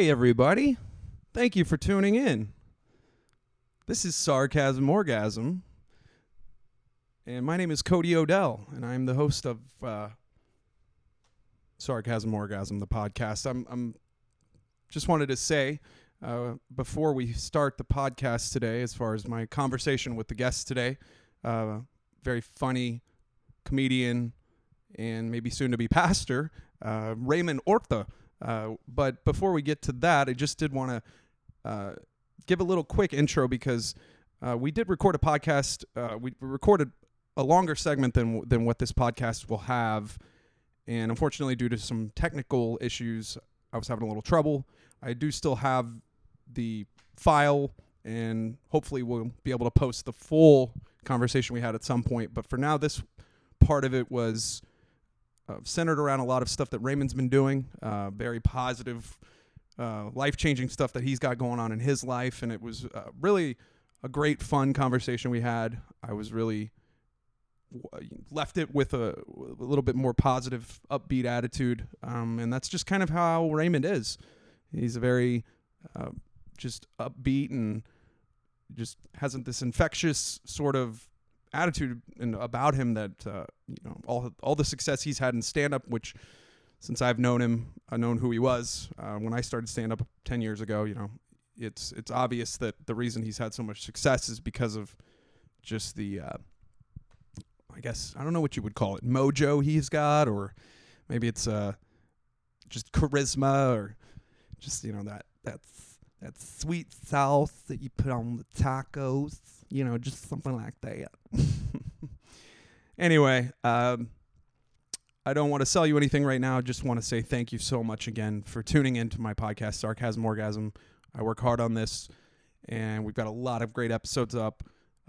Hey, everybody. Thank you for tuning in. This is Sarcasm Orgasm. And my name is Cody Odell, and I'm the host of uh, Sarcasm Orgasm, the podcast. I'm, I'm just wanted to say uh, before we start the podcast today, as far as my conversation with the guests today, uh, very funny comedian and maybe soon to be pastor, uh, Raymond Orta. Uh, but before we get to that, I just did want to uh, give a little quick intro because uh, we did record a podcast. Uh, we recorded a longer segment than than what this podcast will have, and unfortunately, due to some technical issues, I was having a little trouble. I do still have the file, and hopefully, we'll be able to post the full conversation we had at some point. But for now, this part of it was centered around a lot of stuff that Raymond's been doing, uh, very positive, uh, life changing stuff that he's got going on in his life. And it was uh, really a great, fun conversation we had. I was really left it with a, a little bit more positive, upbeat attitude. Um, and that's just kind of how Raymond is. He's a very uh, just upbeat and just hasn't this infectious sort of attitude and about him that uh, you know all all the success he's had in stand up, which since I've known him, I've known who he was uh, when I started stand up ten years ago. You know, it's it's obvious that the reason he's had so much success is because of just the uh, I guess I don't know what you would call it mojo he's got, or maybe it's uh just charisma or just you know that that's that sweet sauce that you put on the tacos you know, just something like that. anyway, um, I don't want to sell you anything right now. I just want to say thank you so much again for tuning into my podcast, Sarcasm Orgasm. I work hard on this, and we've got a lot of great episodes up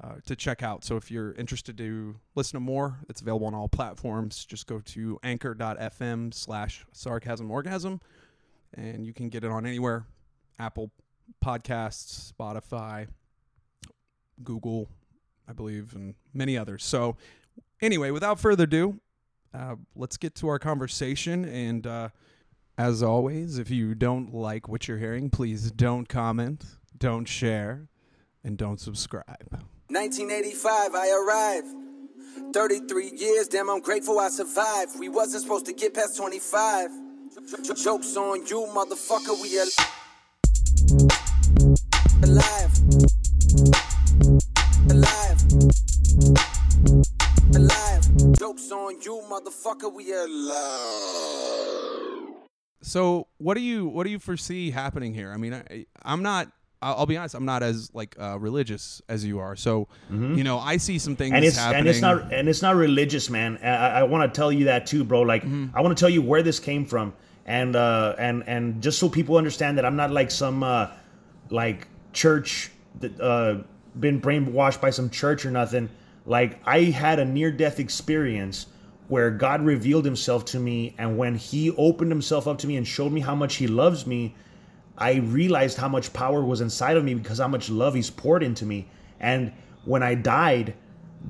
uh, to check out. So if you're interested to listen to more, it's available on all platforms. Just go to anchor.fm slash sarcasm orgasm, and you can get it on anywhere Apple Podcasts, Spotify, Google, I believe, and many others. So, anyway, without further ado, uh, let's get to our conversation. And uh, as always, if you don't like what you're hearing, please don't comment, don't share, and don't subscribe. 1985, I arrived. 33 years, damn, I'm grateful I survived. We wasn't supposed to get past 25. Jokes on you, motherfucker, we. Alive. Jokes on you, motherfucker, we alive. So, what do you what do you foresee happening here? I mean, I, I'm not. I'll I'll be honest. I'm not as like uh, religious as you are. So, you know, I see some things Mm-hmm. and it's happening. and it's not and it's not religious, man. I, I want to tell you that too, bro. Like Mm-hmm. I want to tell you where this came from, and uh, and and just so people understand that I'm not like some uh, like church that uh, been brainwashed by some church or nothing. Like I had a near death experience where God revealed Himself to me, and when He opened Himself up to me and showed me how much He loves me, I realized how much power was inside of me because how much love he's poured into me. And when I died,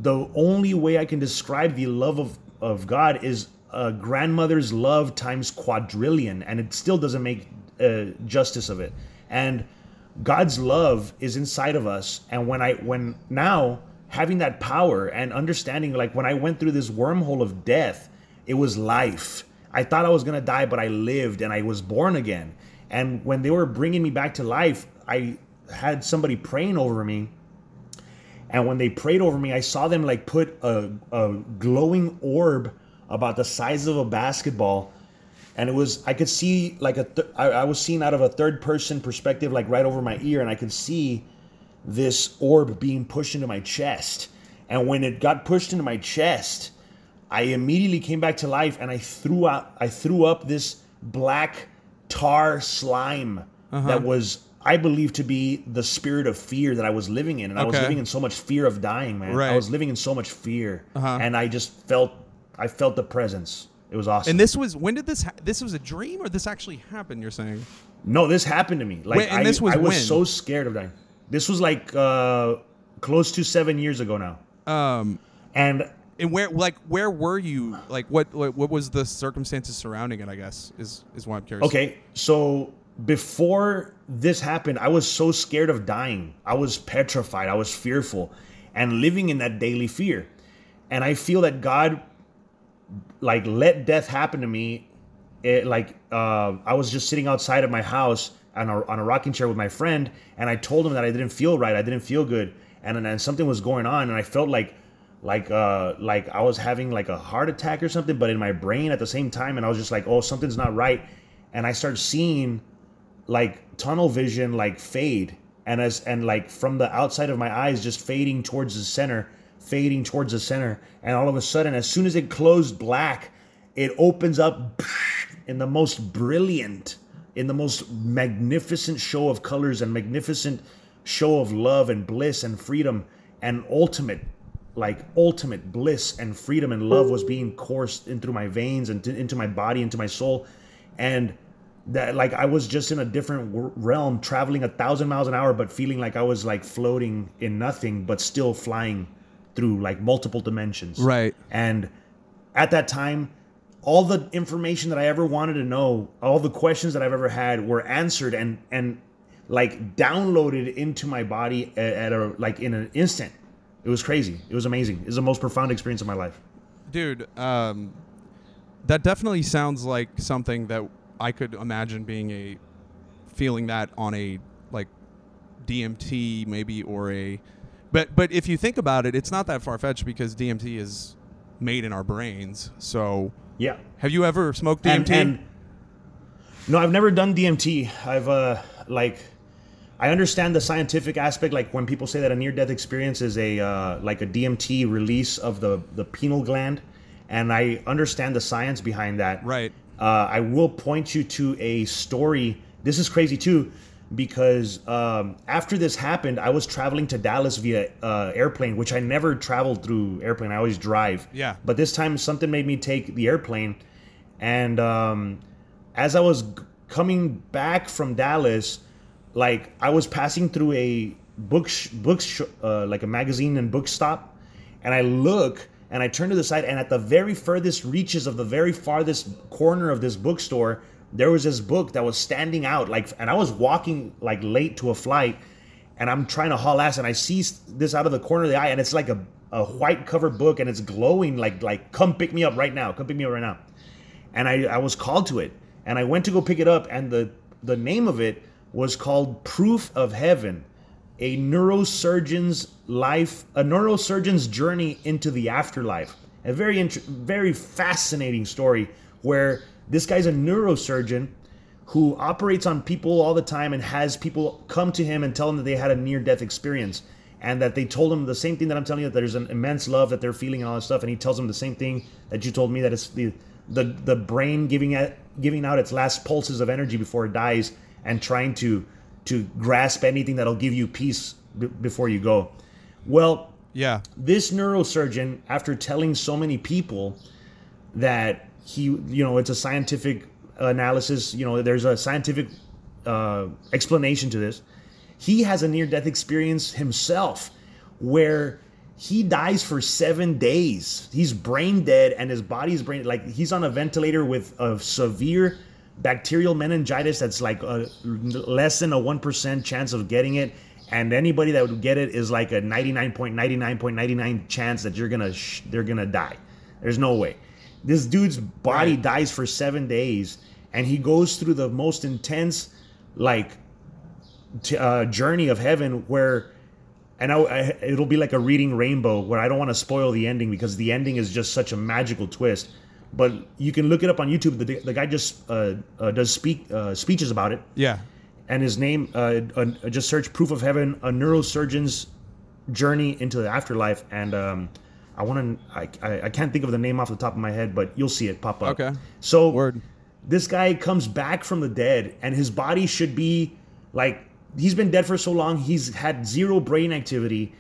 the only way I can describe the love of, of God is a grandmother's love times quadrillion, and it still doesn't make uh, justice of it. And God's love is inside of us. And when I, when now having that power and understanding, like when I went through this wormhole of death, it was life. I thought I was gonna die, but I lived and I was born again. And when they were bringing me back to life, I had somebody praying over me. And when they prayed over me, I saw them like put a, a glowing orb about the size of a basketball. And it was, I could see like a, th- I, I was seeing out of a third person perspective, like right over my ear, and I could see this orb being pushed into my chest. And when it got pushed into my chest, I immediately came back to life and I threw out I threw up this black tar slime that was I believe to be the spirit of fear that I was living in and I was living in so much fear of dying man Right. I was living in so much fear Uh-huh. and I just felt I felt the presence it was awesome And this was when did this? Ha- this was a dream, or this actually happened? You're saying? no this happened to me like Wait, and I, this was I was when? so scared of dying this was like uh close to 7 years ago now Um, and and where, like, where were you? Like, what, what, what was the circumstances surrounding it? I guess is is why I'm curious. Okay, so before this happened, I was so scared of dying. I was petrified. I was fearful and living in that daily fear. And I feel that God like let death happen to me. It, like uh, I was just sitting outside of my house on a, on a rocking chair with my friend, and I told him that I didn't feel right. I didn't feel good, and and something was going on, and I felt like like uh like I was having like a heart attack or something, but in my brain at the same time, and I was just like, oh, something's not right, and I started seeing like tunnel vision like fade and as and like from the outside of my eyes just fading towards the center fading towards the center and all of a sudden as soon as it closed black it opens up in the most brilliant in the most magnificent show of colors and magnificent show of love and bliss and freedom and ultimate like ultimate bliss and freedom and love was being coursed into my veins and into my body into my soul and that like I was just in a different realm, traveling a thousand miles an hour, but feeling like I was like floating in nothing, but still flying through like multiple dimensions. Right. And at that time, all the information that I ever wanted to know, all the questions that I've ever had were answered and and like downloaded into my body at, at a like in an instant. It was crazy. It was amazing. It was the most profound experience of my life. Dude, um, that definitely sounds like something that I could imagine being a feeling that on a like DMT maybe or a but but if you think about it, it's not that far fetched because DMT is made in our brains. So yeah, have you ever smoked DMT? And, and no, I've never done DMT. I've uh like I understand the scientific aspect, like when people say that a near-death experience is a uh, like a DMT release of the the pineal gland, and I understand the science behind that. Right. Uh, I will point you to a story. This is crazy too, because um, after this happened, I was traveling to Dallas via uh, airplane, which I never traveled through airplane. I always drive. Yeah. But this time, something made me take the airplane, and um, as I was coming back from Dallas, like I was passing through a book sh- book sh- uh, like a magazine and book stop, and I look and I turn to the side, and at the very furthest reaches of the very farthest corner of this bookstore, there was this book that was standing out. Like, and I was walking like late to a flight, and I'm trying to haul ass, and I see this out of the corner of the eye, and it's like a, a white covered book, and it's glowing like like come pick me up right now, come pick me up right now. And I I was called to it, and I went to go pick it up, and the the name of it was called Proof of Heaven a neurosurgeon's life, a neurosurgeon's journey into the afterlife. A very, int- very fascinating story where this guy's a neurosurgeon who operates on people all the time and has people come to him and tell him that they had a near death experience and that they told him the same thing that I'm telling you that there's an immense love that they're feeling and all that stuff and he tells them the same thing that you told me that it's the the the brain giving at giving out its last pulses of energy before it dies and trying to to grasp anything that'll give you peace b- before you go. Well, yeah. This neurosurgeon, after telling so many people that he, you know, it's a scientific analysis, you know, there's a scientific uh, explanation to this. He has a near death experience himself where he dies for seven days. He's brain dead and his body's brain, like he's on a ventilator with a severe bacterial meningitis that's like a, less than a 1% chance of getting it and anybody that would get it is like a 99.99.99 chance that you're gonna sh- they're gonna die there's no way this dude's body right. dies for seven days and he goes through the most intense like t- uh, journey of heaven where and I, I, it'll be like a reading rainbow where i don't want to spoil the ending because the ending is just such a magical twist but you can look it up on YouTube. The, the guy just uh, uh, does speak uh, speeches about it. Yeah. And his name, uh, just search "Proof of Heaven: A Neurosurgeon's Journey into the Afterlife," and um, I want to. I, I, I can't think of the name off the top of my head, but you'll see it pop up. Okay. So Word. this guy comes back from the dead, and his body should be like he's been dead for so long. He's had zero brain activity.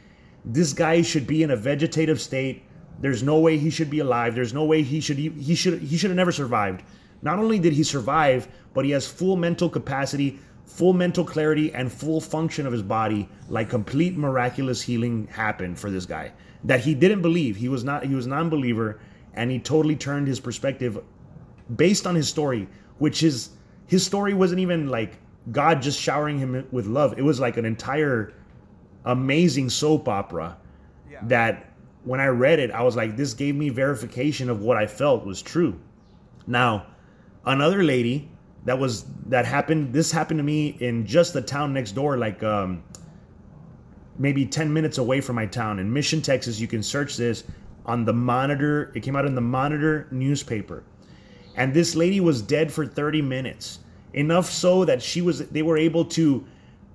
This guy should be in a vegetative state there's no way he should be alive. There's no way he should he should he should have never survived. Not only did he survive, but he has full mental capacity, full mental clarity, and full function of his body. Like complete miraculous healing happened for this guy that he didn't believe. He was not he was a non-believer, and he totally turned his perspective based on his story, which is his story wasn't even like God just showering him with love. It was like an entire amazing soap opera Yeah. that when I read it, I was like, this gave me verification of what I felt was true. Now, another lady that was that happened. This happened to me in just the town next door, like um, maybe 10 minutes away from my town in Mission, Texas. You can search this on the Monitor. It came out in the Monitor newspaper. And this lady was dead for 30 minutes. Enough so that she was they were able to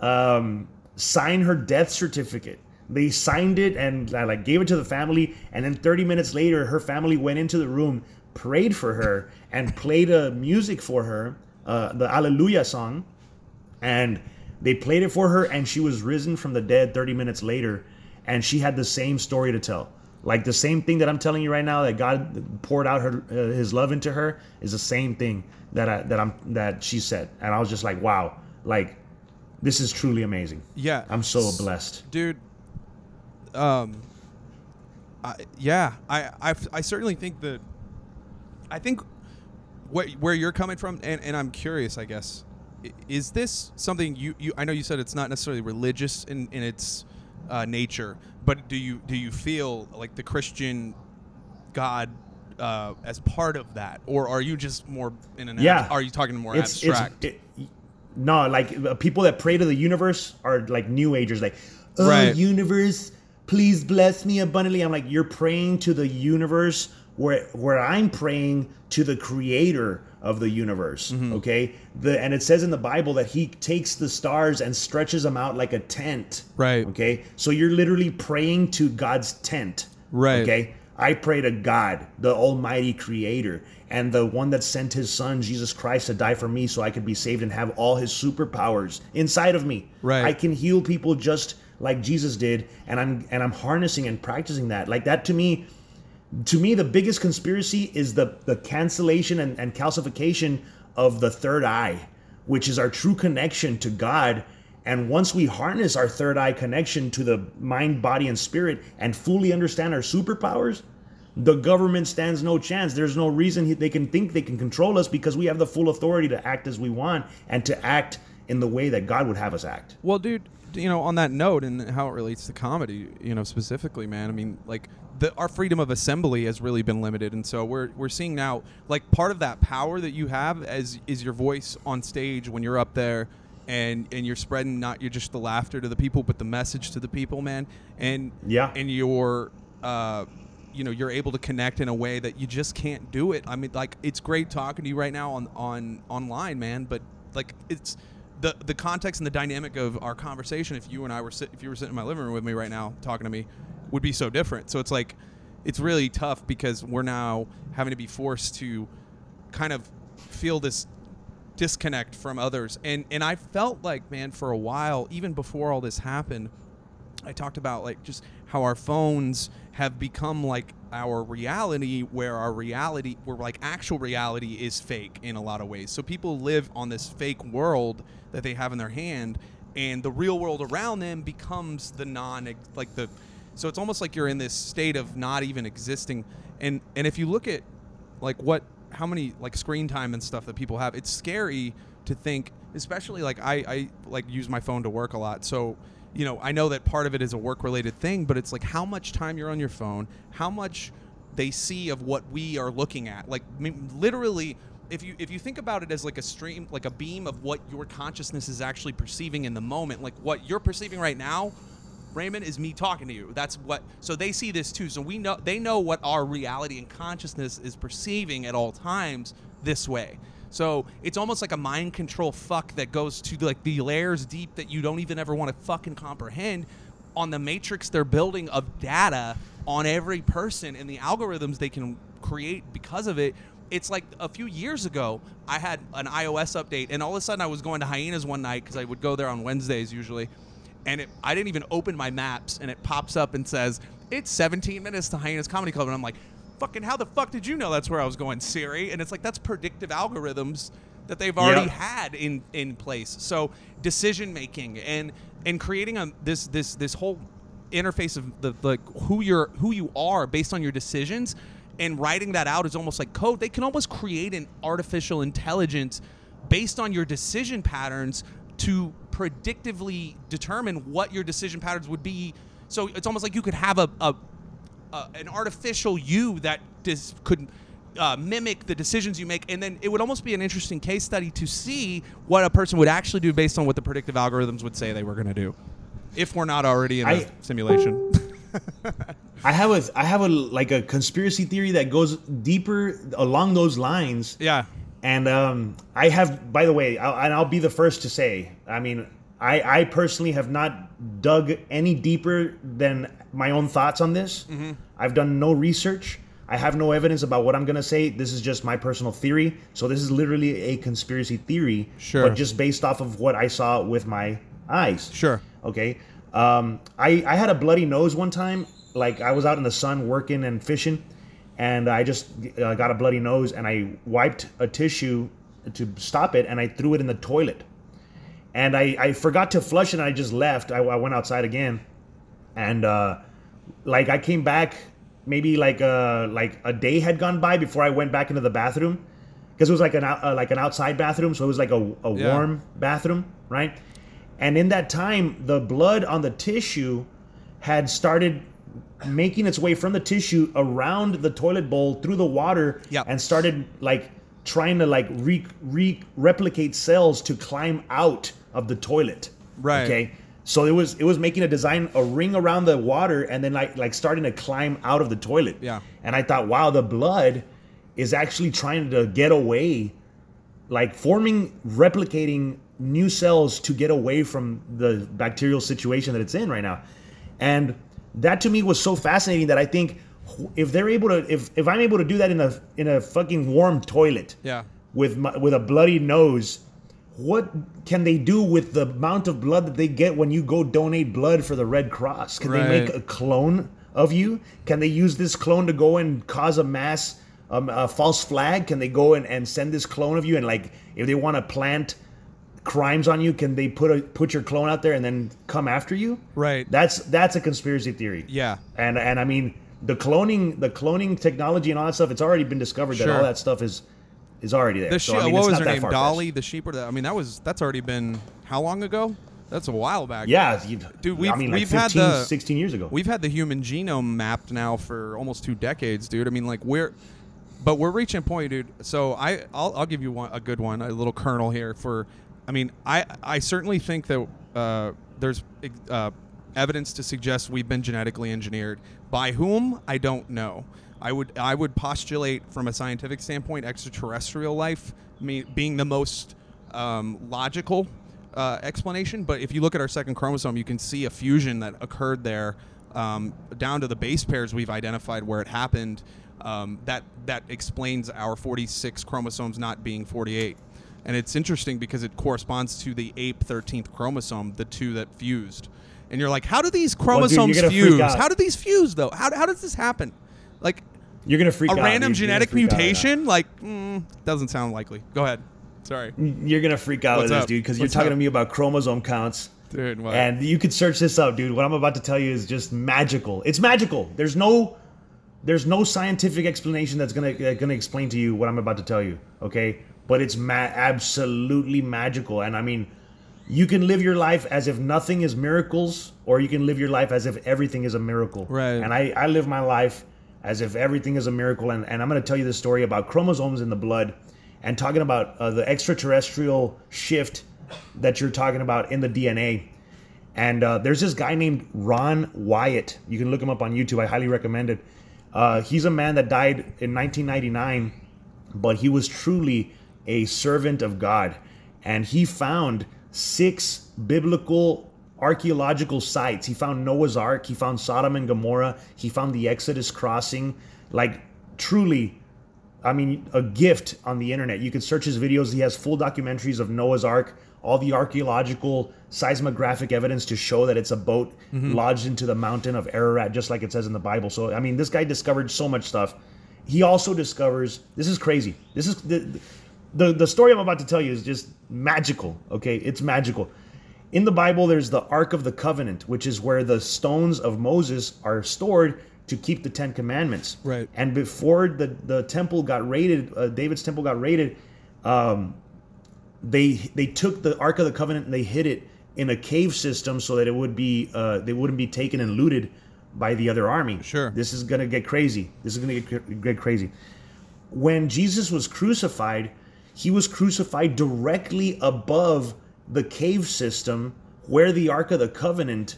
um, sign her death certificate. They signed it and uh, like gave it to the family and then 30 minutes later her family went into the room, prayed for her and played a music for her, uh, the Alleluia song and they played it for her and she was risen from the dead 30 minutes later and she had the same story to tell. Like the same thing that i'm telling you right now that god poured out her uh, his love into her is the same thing that I, that i'm that she said. And i was just like wow. Like this is truly amazing. Yeah. i'm so blessed. dude um I, yeah I, I i certainly think that i think where, where you're coming from and, and i'm curious i guess is this something you, you i know you said it's not necessarily religious in, in its uh, nature but do you do you feel like the christian god uh, as part of that or are you just more in an Yeah. are you talking more it's abstract it's it, no like uh, people that pray to the universe are like new agers like oh Right. universe please bless me abundantly i'm like you're praying to the universe where where i'm praying to the creator of the universe Mm-hmm. okay the and it says in the bible that he takes the stars and stretches them out like a tent Right. okay so you're literally praying to god's tent Right. okay I pray to God, the Almighty Creator, and the one that sent His Son Jesus Christ to die for me, so I could be saved and have all His superpowers inside of me. Right. I can heal people just like Jesus did, and I'm and I'm harnessing and practicing that. Like that to me, to me, the biggest conspiracy is the the cancellation and, and calcification of the third eye, which is our true connection to God. And once we harness our third eye connection to the mind, body, and spirit and fully understand our superpowers, the government stands no chance. There's no reason they can think they can control us because we have the full authority to act as we want and to act in the way that God would have us act. Well, dude, you know, on that note and how it relates to comedy, you know, specifically, man. I mean, like the, our freedom of assembly has really been limited, and so we're we're seeing now, like part of that power that you have as is your voice on stage when you're up there. And, and you're spreading not you're just the laughter to the people, but the message to the people, man. And Yeah. and you're uh, you know you're able to connect in a way that you just can't do it. I mean, like it's great talking to you right now on on online, man. But like it's the the context and the dynamic of our conversation. If you and I were sit, if you were sitting in my living room with me right now talking to me, would be so different. So it's like it's really tough because we're now having to be forced to kind of feel this disconnect from others and and I felt like man for a while even before all this happened I talked about like just how our phones have become like our reality where our reality where like actual reality is fake in a lot of ways. So people live on this fake world that they have in their hand and the real world around them becomes the non like the so it's almost like you're in this state of not even existing. And and if you look at like what how many like screen time and stuff that people have it's scary to think especially like i i like use my phone to work a lot. So you know i know that part of it is a work related thing but it's like how much time you're on your phone how much they see of what we are looking at. Like I mean, literally if you if you think about it as like a stream like a beam of what your consciousness is actually perceiving in the moment like what you're perceiving right now Raymond is me talking to you. That's what. So they see this too. So we know they know what our reality and consciousness is perceiving at all times this way. So it's almost like a mind control fuck that goes to like the layers deep that you don't even ever want to fucking comprehend on the matrix they're building of data on every person and the algorithms they can create because of it. It's like a few years ago, I had an iOS update, and all of a sudden I was going to Hyenas one night because I would go there on Wednesdays usually and it, I didn't even open my maps, and it pops up and says it's 17 minutes to Hyenas Comedy Club, and I'm like, fucking, how the fuck did you know that's where I was going, Siri? And it's like that's predictive algorithms that they've already Yeah. had in in place. So decision making and and creating a this this this whole interface of the like who you're who you are based on your decisions and writing that out is almost like code. They can almost create an artificial intelligence based on your decision patterns to predictively determine what your decision patterns would be. So it's almost like you could have a, a, a an artificial you that dis, could uh, mimic the decisions you make, and then it would almost be an interesting case study to see what a person would actually do based on what the predictive algorithms would say they were going to do, if we're not already in a I- simulation. I have a I have a like a conspiracy theory that goes deeper along those lines. yeah, And um, I have, by the way, I'll, and I'll be the first to say, I mean, I, I personally have not dug any deeper than my own thoughts on this. Mm-hmm. I've done no research. I have no evidence about what I'm going to say. This is just my personal theory. So this is literally a conspiracy theory, Sure. but just based off of what I saw with my eyes. sure. Okay. Um, I, I had a bloody nose one time. Like I was out in the sun working and fishing, and I just uh, got a bloody nose, and I wiped a tissue to stop it, and I threw it in the toilet. And I, I forgot to flush it, and I just left. I, I went outside again, and uh, like I came back, maybe like uh like a day had gone by before I went back into the bathroom, because it was like an uh, like an outside bathroom, so it was like a, a Yeah. warm bathroom, right? And in that time, the blood on the tissue had started making its way from the tissue around the toilet bowl through the water Yep. and started like trying to like re, re replicate cells to climb out of the toilet. Right. Okay. So it was it was making a design a ring around the water and then like like starting to climb out of the toilet. Yeah. And I thought, wow, the blood is actually trying to get away like forming replicating new cells to get away from the bacterial situation that it's in right now and that to me was so fascinating that i think if they're able to if if i'm able to do that in a in a fucking warm toilet Yeah. with my, with a bloody nose what can they do with the amount of blood that they get when you go donate blood for the red cross? Can they make a clone of you? Can they use this clone to go and cause a mass um, a false flag? Can they go and, and send this clone of you and like if they want to plant crimes on you can they put a put your clone out there and then come after you Right. that's that's a conspiracy theory Yeah. and and i mean the cloning the cloning technology and all that stuff it's already been discovered that all that stuff is is already there The So, sheep. I mean, what was her name? Dolly the sheep. Or the, I mean, that was that's already been how long ago? That's a while back. Yeah, Dude, we've- I mean, like we've had 15, the- 16 years ago. We've had the human genome mapped now for almost two decades, dude. I mean, like we're, but we're reaching a point, dude. So I, I'll, I'll give you one, a good one, a little kernel here for. I mean, I, I certainly think that uh, there's uh, evidence to suggest we've been genetically engineered. By whom, I don't know. I would, I would postulate from a scientific standpoint, extraterrestrial life being the most um, logical uh, explanation. But if you look at our second chromosome, you can see a fusion that occurred there, um, down to the base pairs we've identified where it happened. Um, that that explains our 46 chromosomes not being 48. And it's interesting because it corresponds to the ape 13th chromosome, the two that fused. And you're like, how do these chromosomes gonna freak fuse? How do these fuse though? How, how does this happen? Like You're gonna freak a out. random dude. You're genetic out mutation? like, mm, doesn't sound likely. Go ahead. Sorry, You're gonna freak out What's with this, dude, because you're talking up? to me about chromosome counts. dude. What? And you could search this up, dude. What I'm about to tell you is just magical. It's magical. There's no there's no scientific explanation that's gonna uh, gonna explain to you what I'm about to tell you. Okay, but it's ma- absolutely magical. And I mean, you can live your life as if nothing is miracles, or you can live your life as if everything is a miracle. Right. And I I live my life as if everything is a miracle. And and I'm gonna tell you this story about chromosomes in the blood, and talking about uh, the extraterrestrial shift that you're talking about in the DNA. And uh, there's this guy named Ron Wyatt. You can look him up on YouTube. I highly recommend it. Uh, he's a man that died in 1999, but he was truly a servant of God. And he found six biblical archaeological sites. He found Noah's Ark, he found Sodom and Gomorrah, he found the Exodus crossing. Like, truly, I mean, a gift on the internet. You can search his videos. He has full documentaries of Noah's Ark, all the archaeological seismographic evidence to show that it's a boat mm-hmm. lodged into the mountain of Ararat, just like it says in the Bible. So, I mean, this guy discovered so much stuff. He also discovers this is crazy. This is the the, the story I'm about to tell you is just magical. Okay, it's magical. In the Bible, there's the Ark of the Covenant, which is where the stones of Moses are stored to keep the Ten Commandments. Right. And before the, the temple got raided, uh, David's temple got raided, um, they they took the Ark of the Covenant and they hid it in a cave system so that it would be uh, they wouldn't be taken and looted by the other army. Sure. This is gonna get crazy. This is gonna get, get crazy. When Jesus was crucified, he was crucified directly above the cave system where the Ark of the Covenant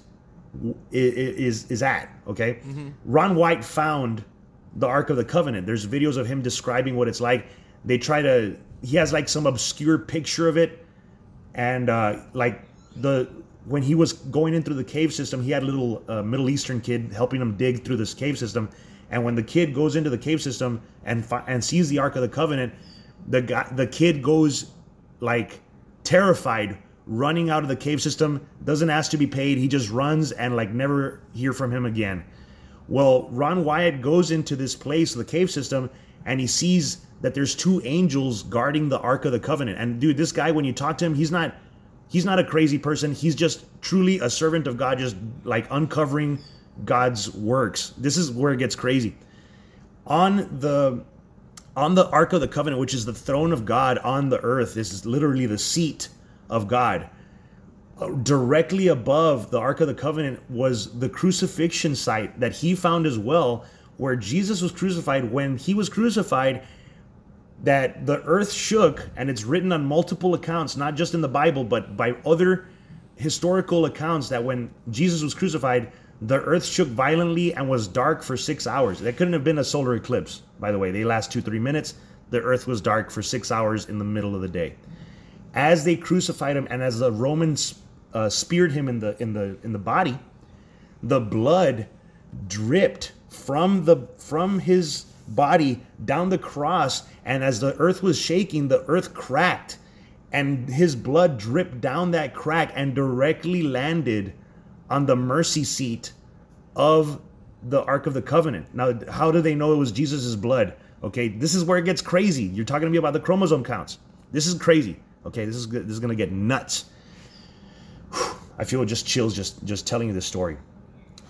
w- i- i- is is at. Okay. Ron Wyatt found the Ark of the Covenant. There's videos of him describing what it's like. They try to. He has like some obscure picture of it, and uh, like the when he was going in through the cave system, he had a little uh, Middle Eastern kid helping him dig through this cave system. And when the kid goes into the cave system and fi- and sees the Ark of the Covenant, the guy, the kid goes like terrified, running out of the cave system. Doesn't ask to be paid. He just runs and like never hear from him again. Well, Ron Wyatt goes into this place, the cave system, and he sees that there's two angels guarding the Ark of the Covenant. And dude, this guy, when you talk to him, he's not he's not a crazy person. He's just truly a servant of God, just like uncovering God's works. This is where it gets crazy. On the on the Ark of the Covenant, which is the throne of God on the earth, is literally the seat of God. Uh, Directly above the Ark of the Covenant was the crucifixion site that he found as well, where Jesus was crucified. When he was crucified, that the earth shook, and it's written on multiple accounts, not just in the Bible, but by other historical accounts, that when Jesus was crucified, the earth shook violently and was dark for six hours. That couldn't have been a solar eclipse, by the way. They last two, three minutes. The earth was dark for six hours in the middle of the day. As they crucified him, and as the Romans uh, speared him in the in the in the body, the blood dripped from the from his body down the cross and as the earth was shaking the earth cracked and his blood dripped down that crack and directly landed on the mercy seat of the ark of the covenant. Now how do they know it was jesus' blood? Okay this is where it gets crazy. You're talking to me about the chromosome counts. This is crazy. Okay this is this is gonna get nuts. I feel just chills just just telling you this story.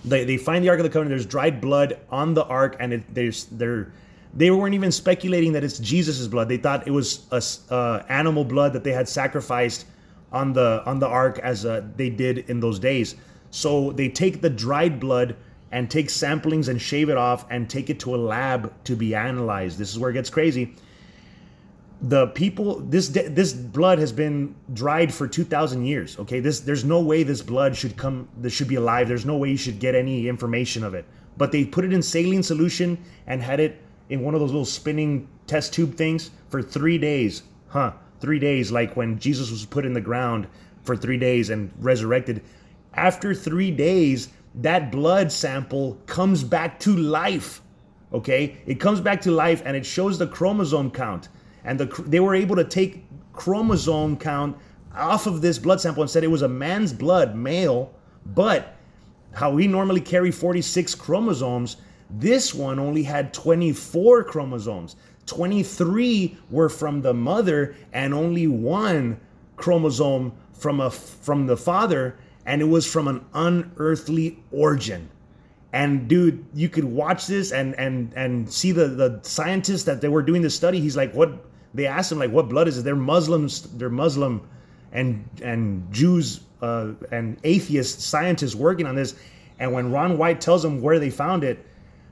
They, they find the Ark of the Covenant. There's dried blood on the Ark, and it, there's they're they weren't even speculating that it's Jesus' blood. They thought it was a, uh, animal blood that they had sacrificed on the on the Ark as uh, they did in those days. So they take the dried blood and take samplings and shave it off and take it to a lab to be analyzed. This is where it gets crazy. The people this this blood has been dried for 2000 years okay? This there's no way this blood should come this should be alive. There's no way you should get any information of it. But they put it in saline solution and had it in one of those little spinning test tube things for 3 days huh? 3 days like when Jesus was put in the ground for 3 days and resurrected after 3 days that blood sample comes back to life okay? It comes back to life and it shows the chromosome count. And the, they were able to take chromosome count off of this blood sample and said it was a man's blood male but how we normally carry 46 chromosomes this one only had 24 chromosomes. 23 were from the mother and only one chromosome from a from the father and it was from an unearthly origin. And dude you could watch this and and and see the the scientists that they were doing this study. He's like what they asked him like what blood is it? They're muslims they're muslim and and jews uh, and atheist scientists working on this. And when Ron Wyatt tells them where they found it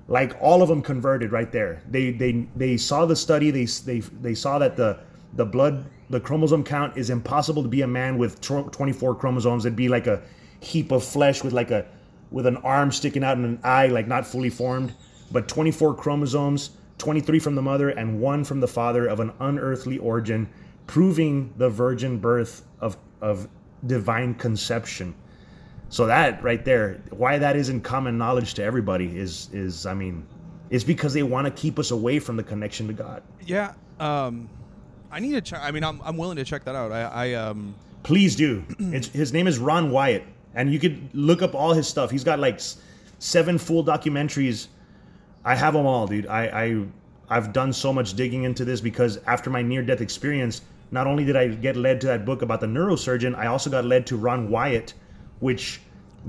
like all of them converted right there. They they they saw the study. They they they saw that the the blood the chromosome count is impossible to be a man with 24 chromosomes it'd be like a heap of flesh with like a with an arm sticking out and an eye like not fully formed but 24 chromosomes 23 from the mother and one from the father of an unearthly origin proving the virgin birth of of divine conception so that right there, why that isn't common knowledge to everybody is is I mean, it's because they want to keep us away from the connection to God. Yeah. Um, I need to check. I mean, I'm, I'm willing to check that out. I, I um, Please do. It's, his name is Ron Wyatt, and you could look up all his stuff. He's got like s- seven full documentaries. I have them all, dude. I, I I've done so much digging into this because after my near death experience, not only did I get led to that book about the neurosurgeon, I also got led to Ron Wyatt, which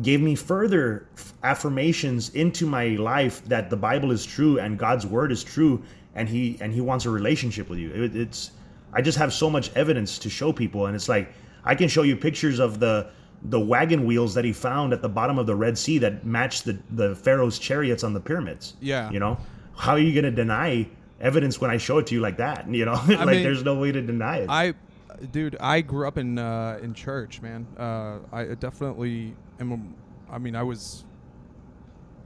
gave me further affirmations into my life that the Bible is true and God's word is true, and he and he wants a relationship with you. It, it's I just have so much evidence to show people, and it's like I can show you pictures of the the wagon wheels that he found at the bottom of the Red Sea that matched the the Pharaoh's chariots on the pyramids. Yeah. you know, how are you going to deny evidence when I show it to you like that? You know, like mean, there's no way to deny it. I, dude, I grew up in uh, in church, man. Uh, I definitely am. I mean, I was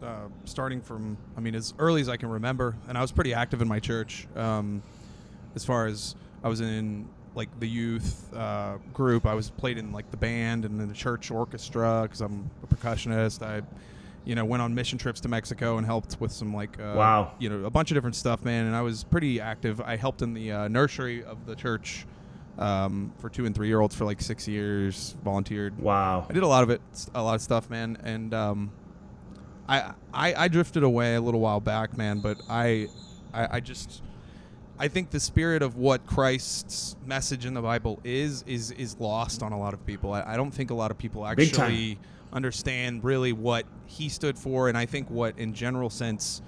uh, starting from, I mean, as early as I can remember, and I was pretty active in my church. Um, as far as I was in like the youth uh, group, I was played in like the band and in the church orchestra because I'm a percussionist. I, you know, went on mission trips to Mexico and helped with some like uh, Wow. you know, a bunch of different stuff, man. And I was pretty active. I helped in the uh, nursery of the church um, for two and three year olds for like six years. Volunteered. wow. I did a lot of it, a lot of stuff, man. And um, I, I I drifted away a little while back, man. But I, I, I just. I think the spirit of what Christ's message in the Bible is is is lost on a lot of people. I, I don't think a lot of people actually understand really what he stood for, and I think what, in general sense,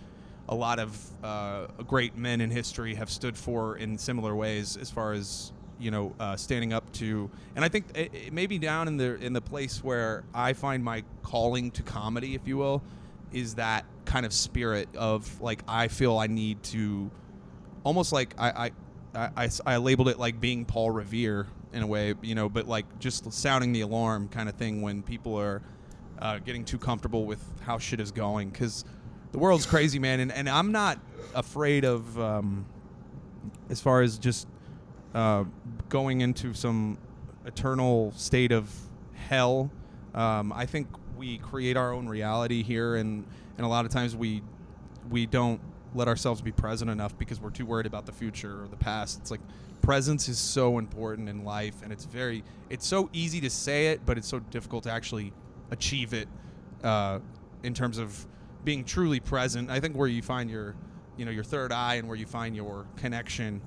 a lot of uh, great men in history have stood for in similar ways, as far as you know, uh, standing up to. And I think it, it may be down in the in the place where I find my calling to comedy, if you will, is that kind of spirit of like I feel I need to almost like I, I, I, I, labeled it like being Paul Revere in a way, you know, but like just sounding the alarm kind of thing when people are uh, getting too comfortable with how shit is going because the world's crazy, man, and, and I'm not afraid of um, as far as just uh, going into some eternal state of hell. Um, I think we create our own reality here, and and a lot of times we we don't let ourselves be present enough because we're too worried about the future or the past. It's like presence is so important in life, and it's very it's so easy to say it, but it's so difficult to actually achieve it uh, in terms of being truly present. I think where you find your you know your third eye and where you find your connection.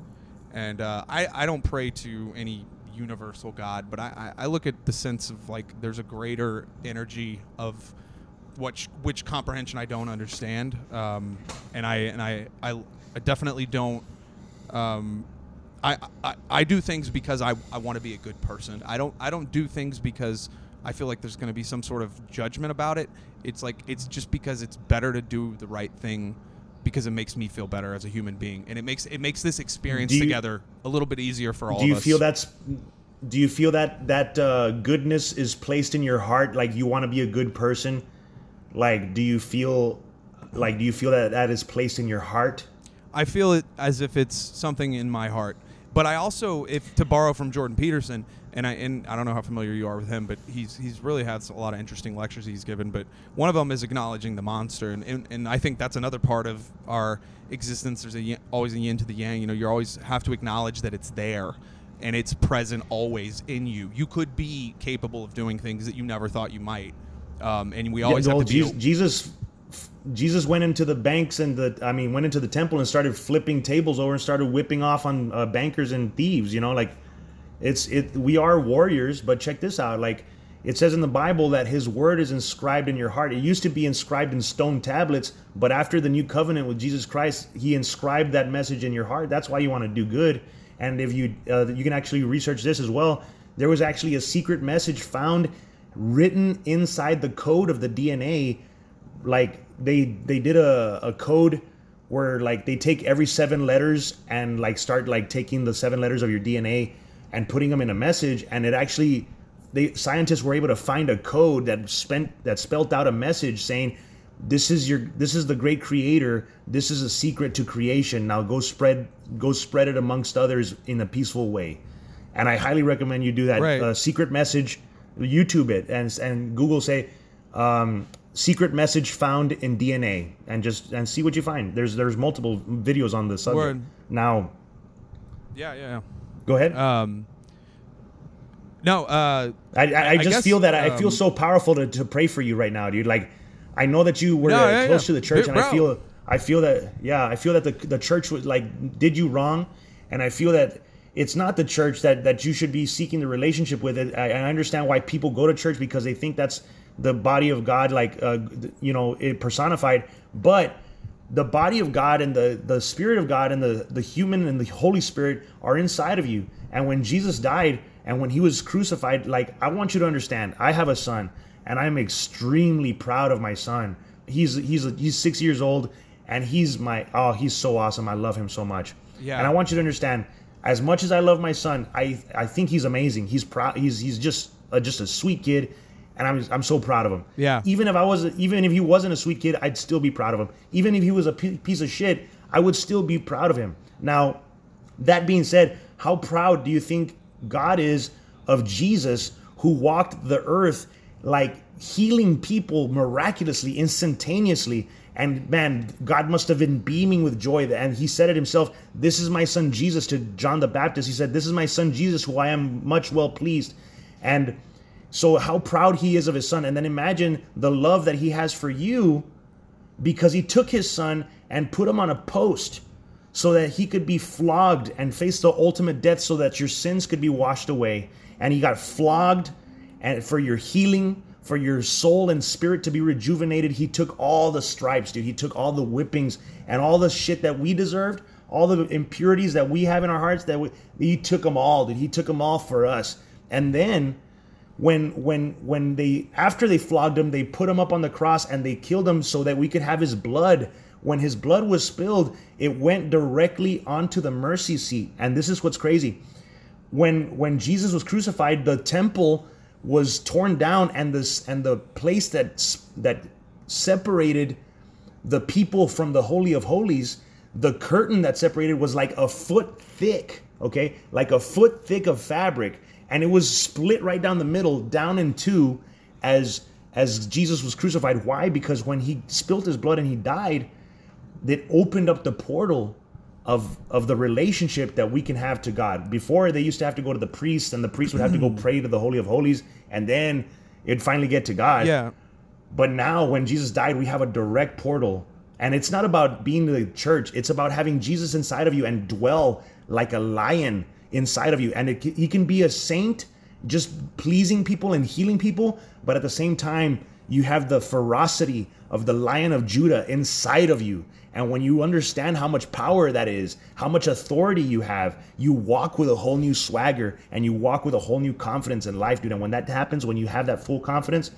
And uh, I I don't pray to any universal God, but I, I I look at the sense of like there's a greater energy of which which comprehension I don't understand, um, and I and I, I I definitely don't. Um, I, I I do things because I, I want to be a good person. I don't I don't do things because I feel like there's going to be some sort of judgment about it. It's like it's just because it's better to do the right thing because it makes me feel better as a human being, and it makes it makes this experience you- together a little bit easier for all do you of us. feel that's do you feel that that uh, goodness is placed in your heart like you want to be a good person like do you feel like do you feel that that is placed in your heart I feel it as if it's something in my heart. But I also, if to borrow from Jordan Peterson, and I and I don't know how familiar you are with him, but he's he's really had a lot of interesting lectures he's given. But one of them is acknowledging the monster, and and, and I think that's another part of our existence. There's a always a yin to the yang. You know, you always have to acknowledge that it's there. And it's present always in you. You could be capable of doing things that you never thought you might, um, and we always Yeah, have to be. Jesus, Jesus Jesus went into the banks and the I mean went into the temple and started flipping tables over and started whipping off on uh, bankers and thieves you know like it's it we are warriors but check this out like it says in the bible that his word is inscribed in your heart. It used to be inscribed in stone tablets but after the new covenant with jesus christ he inscribed that message in your heart. That's why you want to do good. And if you uh, you can actually research this as well. There was actually a secret message found written inside the code of the dna like they they did a, a code where like they take every seven letters and like start like taking the seven letters of your DNA and putting them in a message and it actually they scientists were able to find a code that spent that spelt out a message saying this is your this is the great creator. This is a secret to creation. Now go spread go spread it amongst others in a peaceful way. And i highly recommend you do that. Right. uh, secret message youtube it and and google say um, secret message found in dna and just and see what you find there's there's multiple videos on the subject Word. now yeah, yeah, yeah. go ahead Um, no, uh, I, I, I just guess, feel that I feel um, so powerful to, to pray for you right now, dude. Like, I know that you were No, yeah, close yeah. to the church, and I feel I feel that yeah, I feel that the the church was like did you wrong, and I feel that it's not the church that that you should be seeking the relationship with. It I, I understand why people go to church because they think that's the body of God, like uh, you know, it personified, but the body of God and the the spirit of God and the the human and the Holy Spirit are inside of you. And when Jesus died and when he was crucified, like I want you to understand, I have a son and I'm extremely proud of my son. He's he's he's 6 years old and he's my oh, he's so awesome. I love him so much. Yeah. And I want you to understand as much as I love my son, I I think he's amazing. He's proud he's he's just a, just a sweet kid and I'm I'm so proud of him. Yeah. Even if I was even if he wasn't a sweet kid, I'd still be proud of him. Even if he was a p- piece of shit, I would still be proud of him. Now, that being said, how proud do you think God is of Jesus who walked the earth like healing people miraculously, instantaneously? And man, God must have been beaming with joy. And he said it himself This is my son Jesus to John the Baptist. He said, This is my son Jesus who I am much well pleased. And so, how proud he is of his son. And then imagine the love that he has for you because he took his son and put him on a post so that he could be flogged and face the ultimate death so that your sins could be washed away. And he got flogged and for your healing, for your soul and spirit to be rejuvenated. He took all the stripes, dude. He took all the whippings and all the shit that we deserved, all the impurities that we have in our hearts that we, he took them all, dude. He took them all for us. And then when when when they after they flogged him they put him up on the cross and they killed him so that we could have his blood when his blood was spilled it went directly onto the mercy seat and this is what's crazy when when jesus was crucified the temple was torn down and this and the place that that separated the people from the holy of holies the curtain that separated was like a foot thick okay like a foot thick of fabric and it was split right down the middle, down in two, as as Jesus was crucified. Why? Because when he spilt his blood and he died, that opened up the portal of of the relationship that we can have to God. Before they used to have to go to the priest, and the priest would have to go pray to the Holy of Holies, and then it'd finally get to God. Yeah. But now, when Jesus died, we have a direct portal. And it's not about being the church, it's about having Jesus inside of you and dwell like a lion inside of you. And it, he can be a saint, just pleasing people and healing people, but at the same time, you have the ferocity of the lion of Judah inside of you. And when you understand how much power that is, how much authority you have, you walk with a whole new swagger and you walk with a whole new confidence in life, dude. And when that happens, when you have that full confidence,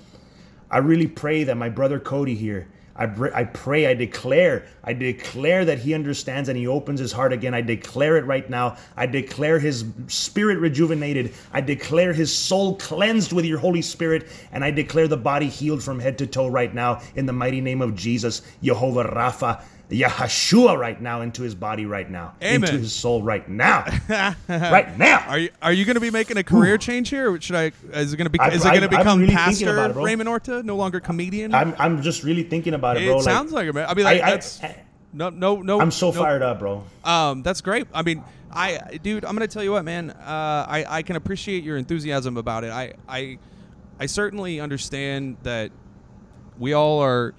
I really pray that my brother Cody here I, I pray, I declare, I declare that he understands and he opens his heart again. I declare it right now. I declare his spirit rejuvenated. I declare his soul cleansed with your Holy Spirit. And I declare the body healed from head to toe right now in the mighty name of Jesus, Jehovah Rapha. Yahshua right now into his body right now, Amen. into his soul right now, right now. Are you are you going to be making a career change here? Or should I? Is it going to be? I- Is it going to become really pastor it. Raymond Orta, no longer comedian? I'm, I'm just really thinking about it, it bro. Like, sounds like it, man. I mean, like I- I- that's no, no, no. I'm so no- fired up, bro. Um, that's great. I mean, I, dude, I'm gonna tell you what, man. Uh, I, I can appreciate your enthusiasm about it. I, I, I certainly understand that we all are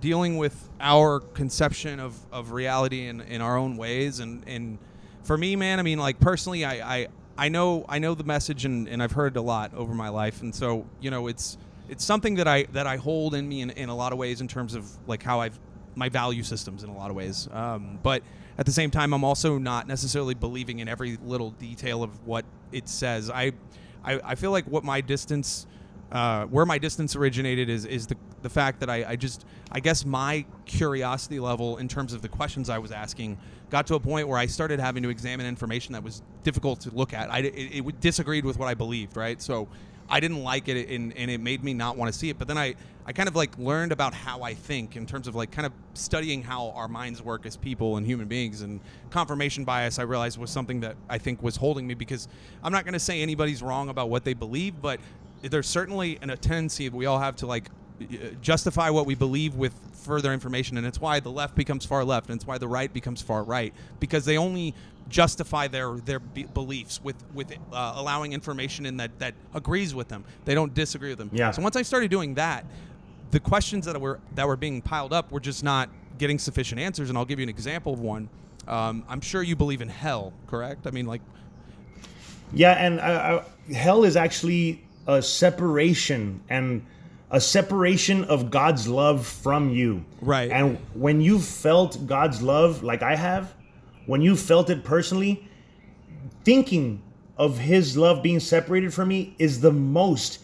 dealing with our conception of, of reality in, in our own ways, and, and for me, man, I mean, like personally, I, I, I know I know the message, and, and I've heard a lot over my life, and so you know, it's it's something that I that I hold in me in, in a lot of ways in terms of like how I've my value systems in a lot of ways. Um, but at the same time, I'm also not necessarily believing in every little detail of what it says. I I, I feel like what my distance uh, where my distance originated is is the the fact that I, I just I guess my curiosity level in terms of the questions I was asking got to a point where I started having to examine information that was difficult to look at. I it, it disagreed with what I believed, right? So I didn't like it, and, and it made me not want to see it. But then I, I kind of like learned about how I think in terms of like kind of studying how our minds work as people and human beings. And confirmation bias, I realized was something that I think was holding me because I'm not going to say anybody's wrong about what they believe, but there's certainly an, a tendency that we all have to like justify what we believe with further information and it's why the left becomes far left and it's why the right becomes far right because they only justify their their be- beliefs with with uh, allowing information in that that agrees with them. They don't disagree with them. Yeah. so once i started doing that the questions that were that were being piled up were just not getting sufficient answers and i'll give you an example of one. Um, i'm sure you believe in hell correct? I mean like Yeah, and uh, uh, hell is actually a separation and a separation of God's love from you. Right. And when you felt God's love like I have, when you felt it personally, thinking of his love being separated from me is the most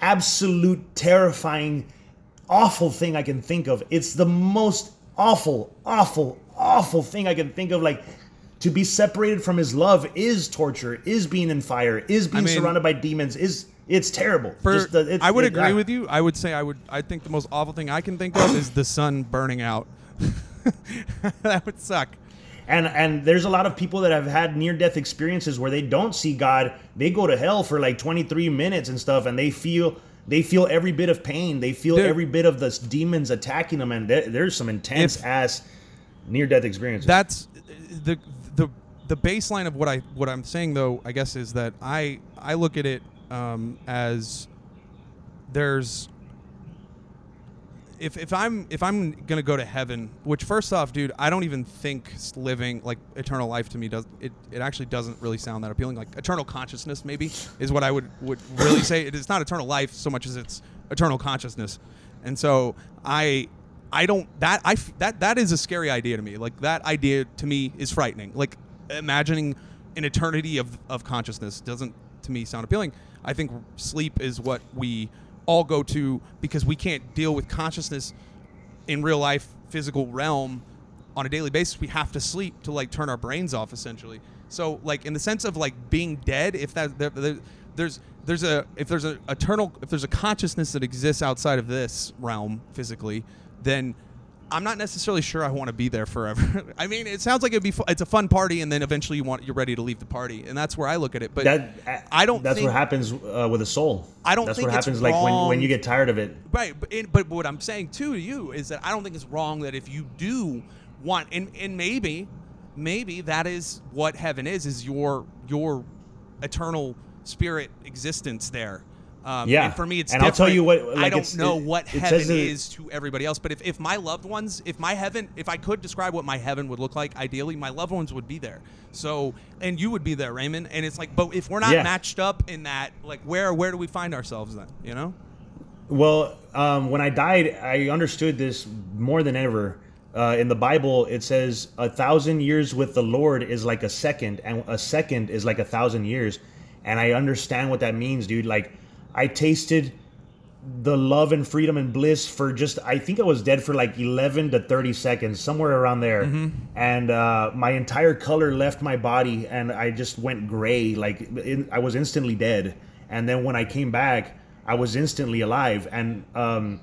absolute terrifying awful thing I can think of. It's the most awful, awful, awful thing I can think of like to be separated from his love is torture, is being in fire, is being mean- surrounded by demons, is it's terrible. For, Just the- it's- I would it- agree ah. with you. I would say I would. I think the most awful thing I can think of is the sun burning out. that would suck. And and there's a lot of people that have had near death experiences where they don't see God. They go to hell for like 23 minutes and stuff, and they feel they feel every bit of pain. They feel Dude. every bit of the demons attacking them, and there, there's some intense If- ass near death experiences. That's the the the baseline of what I what I'm saying though. I guess is that I I look at it um, as there's if, if I'm if I'm gonna go to heaven, which first off, dude, I don't even think living like eternal life to me does it. It actually doesn't really sound that appealing. Like eternal consciousness, maybe is what I would would really say. It is not eternal life so much as it's eternal consciousness, and so I I don't that I that that is a scary idea to me. Like that idea to me is frightening. Like imagining an eternity of of consciousness doesn't to me sound appealing. I think sleep is what we all go to because we can't deal with consciousness in real life physical realm on a daily basis we have to sleep to like turn our brains off essentially so like in the sense of like being dead if that there, there- there's there's a if there's a eternal if there's a consciousness that exists outside of this realm physically then I'm not necessarily sure I want to be there forever. I mean, it sounds like it'd be fu- it's a fun party, and then eventually you want you're ready to leave the party, and that's where I look at it. But that I don't. That's think, what happens uh, with a soul. I don't That's think what happens. Like when, when you get tired of it. Right, but, it, but what I'm saying too to you is that I don't think it's wrong that if you do want, and, and maybe, maybe that is what heaven is, is your your eternal spirit existence there. Um, Yeah. and for me, it's And I'll tell you what, I don't know it- what heaven is to everybody else, but if, if my loved ones, if my heaven, if I could describe what my heaven would look like, ideally, my loved ones would be there. So, and you would be there, Raymond. And it's like, but if we're not Yeah. matched up in that, like, where where do we find ourselves then? You know? Well, um, when I died, I understood this more than ever. Uh, in the Bible, it says a thousand years with the Lord is like a second, and a second is like a thousand years. And I understand what that means, dude. Like, I tasted the love and freedom and bliss for just I think I was dead for like 11 to 30 seconds somewhere around there. And uh, my entire color left my body and I just went gray like in, I was instantly dead. And then when I came back I was instantly alive. And um,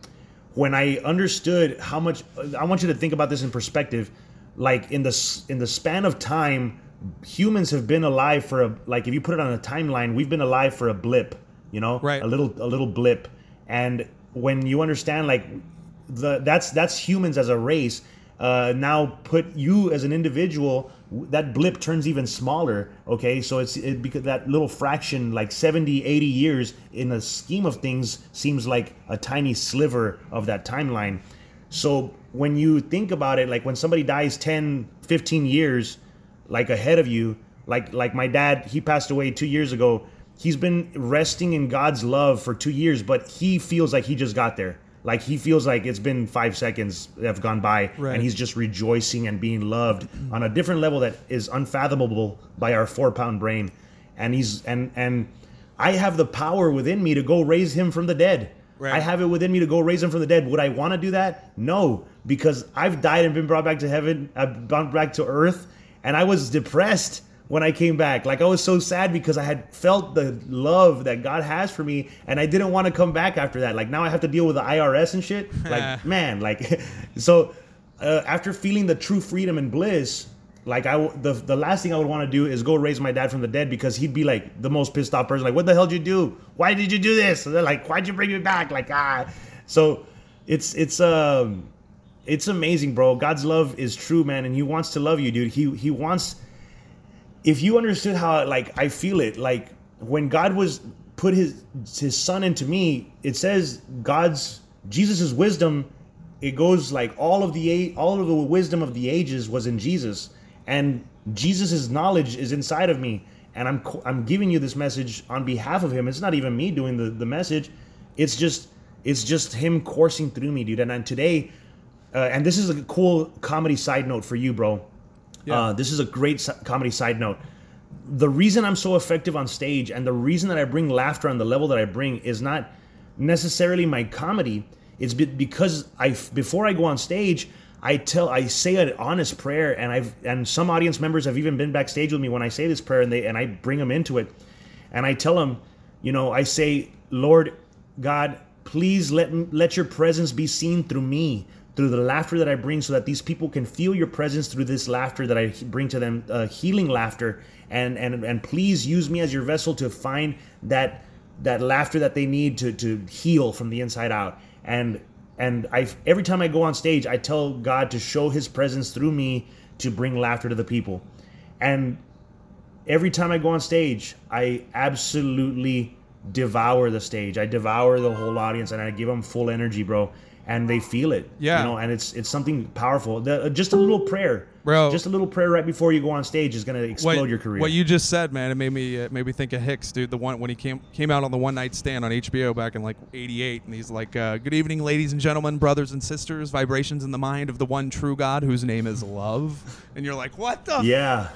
when I understood how much I want you to think about this in perspective. Like in the in the span of time humans have been alive for a like if you put it on a timeline we've been alive for a blip you know Right. a little a little blip. And when you understand like the that's that's humans as a race uh, now put you as an individual that blip turns even smaller okay? So it's it, because that little fraction like 70 80 years in the scheme of things seems like a tiny sliver of that timeline. So when you think about it like when somebody dies 10 15 years like ahead of you like like my dad he passed away 2 years ago he's been resting in God's love for 2 years but he feels like he just got there like he feels like it's been 5 seconds that have gone by Right. and he's just rejoicing and being loved on a different level that is unfathomable by our 4 pound brain and he's and and I have the power within me to go raise him from the dead Right. I have it within me to go raise him from the dead. Would I want to do that? No, because I've died and been brought back to heaven. Uh, I've gone back to earth, and I was depressed when I came back. Like I was so sad because I had felt the love that God has for me, and I didn't want to come back after that. Like now I have to deal with the IRS and shit. Like man, like so. Uh, after feeling the true freedom and bliss, like I the the last thing I would want to do is go raise my dad from the dead because he'd be like the most pissed off person. Like, what the hell did you do? Why did you do this? And they're like, why'd you bring me back? Like ah, so it's it's um it's amazing, bro. God's love is true, man, and He wants to love you, dude. He He wants. If you understood how like I feel it, like when God was put His His Son into me, it says God's Jesus's wisdom. It goes like all of the all of the wisdom of the ages was in Jesus, and Jesus's knowledge is inside of me. And I'm I'm giving you this message on behalf of Him. It's not even me doing the the message. It's just it's just him coursing through me, dude. And, and today, uh, and this is a cool comedy side note for you, bro. Yeah. Uh, this is a great comedy side note. The reason I'm so effective on stage and the reason that I bring laughter on the level that I bring is not necessarily my comedy. It's because I before I go on stage, I tell I say an honest prayer, and I've and some audience members have even been backstage with me when I say this prayer, and they and I bring them into it, and I tell them, you know, I say, Lord God, please let let your presence be seen through me, through the laughter that I bring, so that these people can feel your presence through this laughter that I bring to them, uh, healing laughter, and and and please use me as your vessel to find that that laughter that they need to to heal from the inside out. And and I every time I go on stage, I tell God to show His presence through me to bring laughter to the people. And every time I go on stage, I absolutely devour the stage. I devour the whole audience, and I give them full energy, bro. And they feel it, Yeah. You know, and it's it's something powerful. The, just a little prayer, Bro. Just a little prayer right before you go on stage is gonna explode what, your career. What you just said, man, it made me uh, made me think of Hicks, dude. The one when he came came out on the one night stand on HBO back in like '88, and he's like, uh, "Good evening, ladies and gentlemen, brothers and sisters. Vibrations in the mind of the one true God, whose name is love." And you're like, "What the? yeah,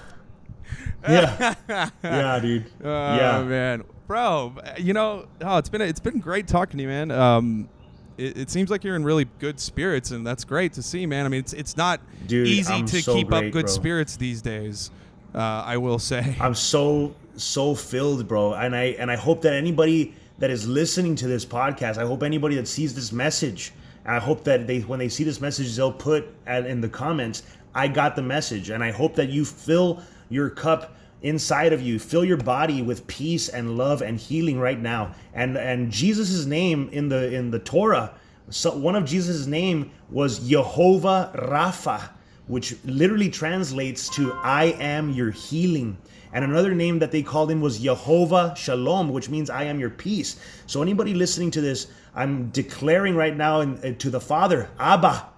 yeah, yeah, dude. Oh yeah, man, bro. You know, oh, it's been it's been great talking to you, man. Um, it, it seems like you're in really good spirits, and that's great to see, man. I mean, it's it's not Dude, easy I'm to so keep up good bro. spirits these days. Uh, I will say. I'm so so filled, bro. And I and I hope that anybody that is listening to this podcast, I hope anybody that sees this message, and I hope that they when they see this message, they'll put at, in the comments, "I got the message," and I hope that you fill your cup inside of you fill your body with peace and love and healing right now and and jesus' name in the in the torah so one of jesus' name was jehovah rapha which literally translates to I am your healing. And another name that they called him was Jehovah Shalom, which means I am your peace. So anybody listening to this, I'm declaring right now in, uh, to the Father, Abba,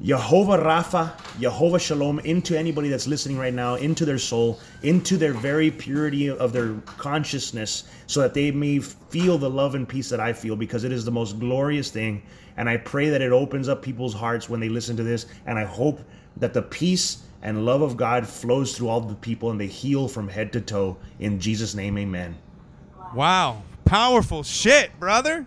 Jehovah Rapha, Jehovah Shalom into anybody that's listening right now, into their soul, into their very purity of their consciousness, so that they may feel the love and peace that I feel, because it is the most glorious thing. And I pray that it opens up people's hearts when they listen to this. And I hope that the peace and love of God flows through all the people and they heal from head to toe. In Jesus' name, amen. Wow, powerful shit, brother.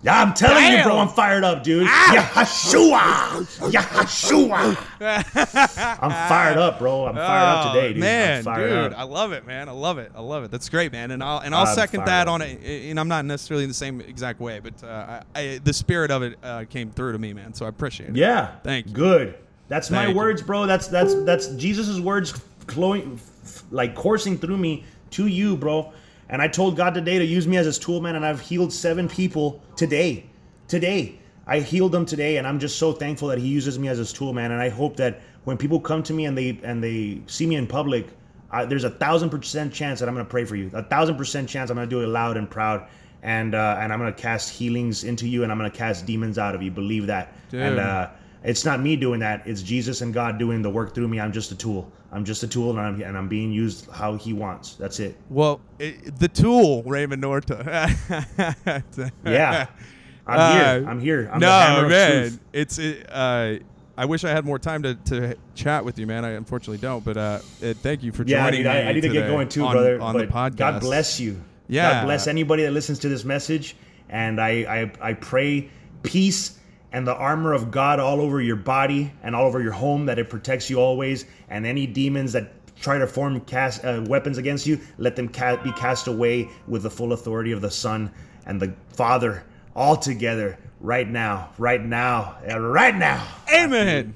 Yeah, I'm telling you, bro, I'm fired up, dude. Yahshua! Yahshua! I'm fired up, bro. I'm fired up Oh, today, dude. Man, I'm fired dude, up. I love it, man. I love it. I love it. That's great, man. And I'll and I'll I'm second that up, on it. And I'm not necessarily in the same exact way, but uh, I, I, the spirit of it uh, came through to me, man. So I appreciate it. Yeah. Thank you. Good. That's my you. words, bro. That's that's that's Jesus' words flowing like coursing through me to you, bro. And I told God today to use me as his tool, man, and I've healed seven people today. Today. I healed them today, and I'm just so thankful that he uses me as his tool, man. And I hope that when people come to me and they and they see me in public, I, there's a thousand percent chance that I'm gonna pray for you. A thousand percent chance I'm gonna do it loud and proud, and uh, and I'm gonna cast healings into you, and I'm gonna cast demons out of you. Believe that. And uh, it's not me doing that. It's Jesus and God doing the work through me. I'm just a tool. I'm just a tool, and I'm and I'm being used how He wants. That's it. Well, it, the tool, Raymond Orta. Yeah. I'm Uh, here. I'm here. I'm no, man. It's it, uh, I wish I had more time to, to chat with you, man. I unfortunately don't. But uh, uh, thank you for Yeah, joining dude, I, me I need to get going too, on, brother. On the podcast. God bless you. Yeah. God bless anybody that listens to this message. And I, I, I pray peace and the armor of God all over your body and all over your home, that it protects you always. And any demons that try to form cast uh, weapons against you, let them ca- be cast away with the full authority of the Son and the Father all together right now, right now, right now. Amen.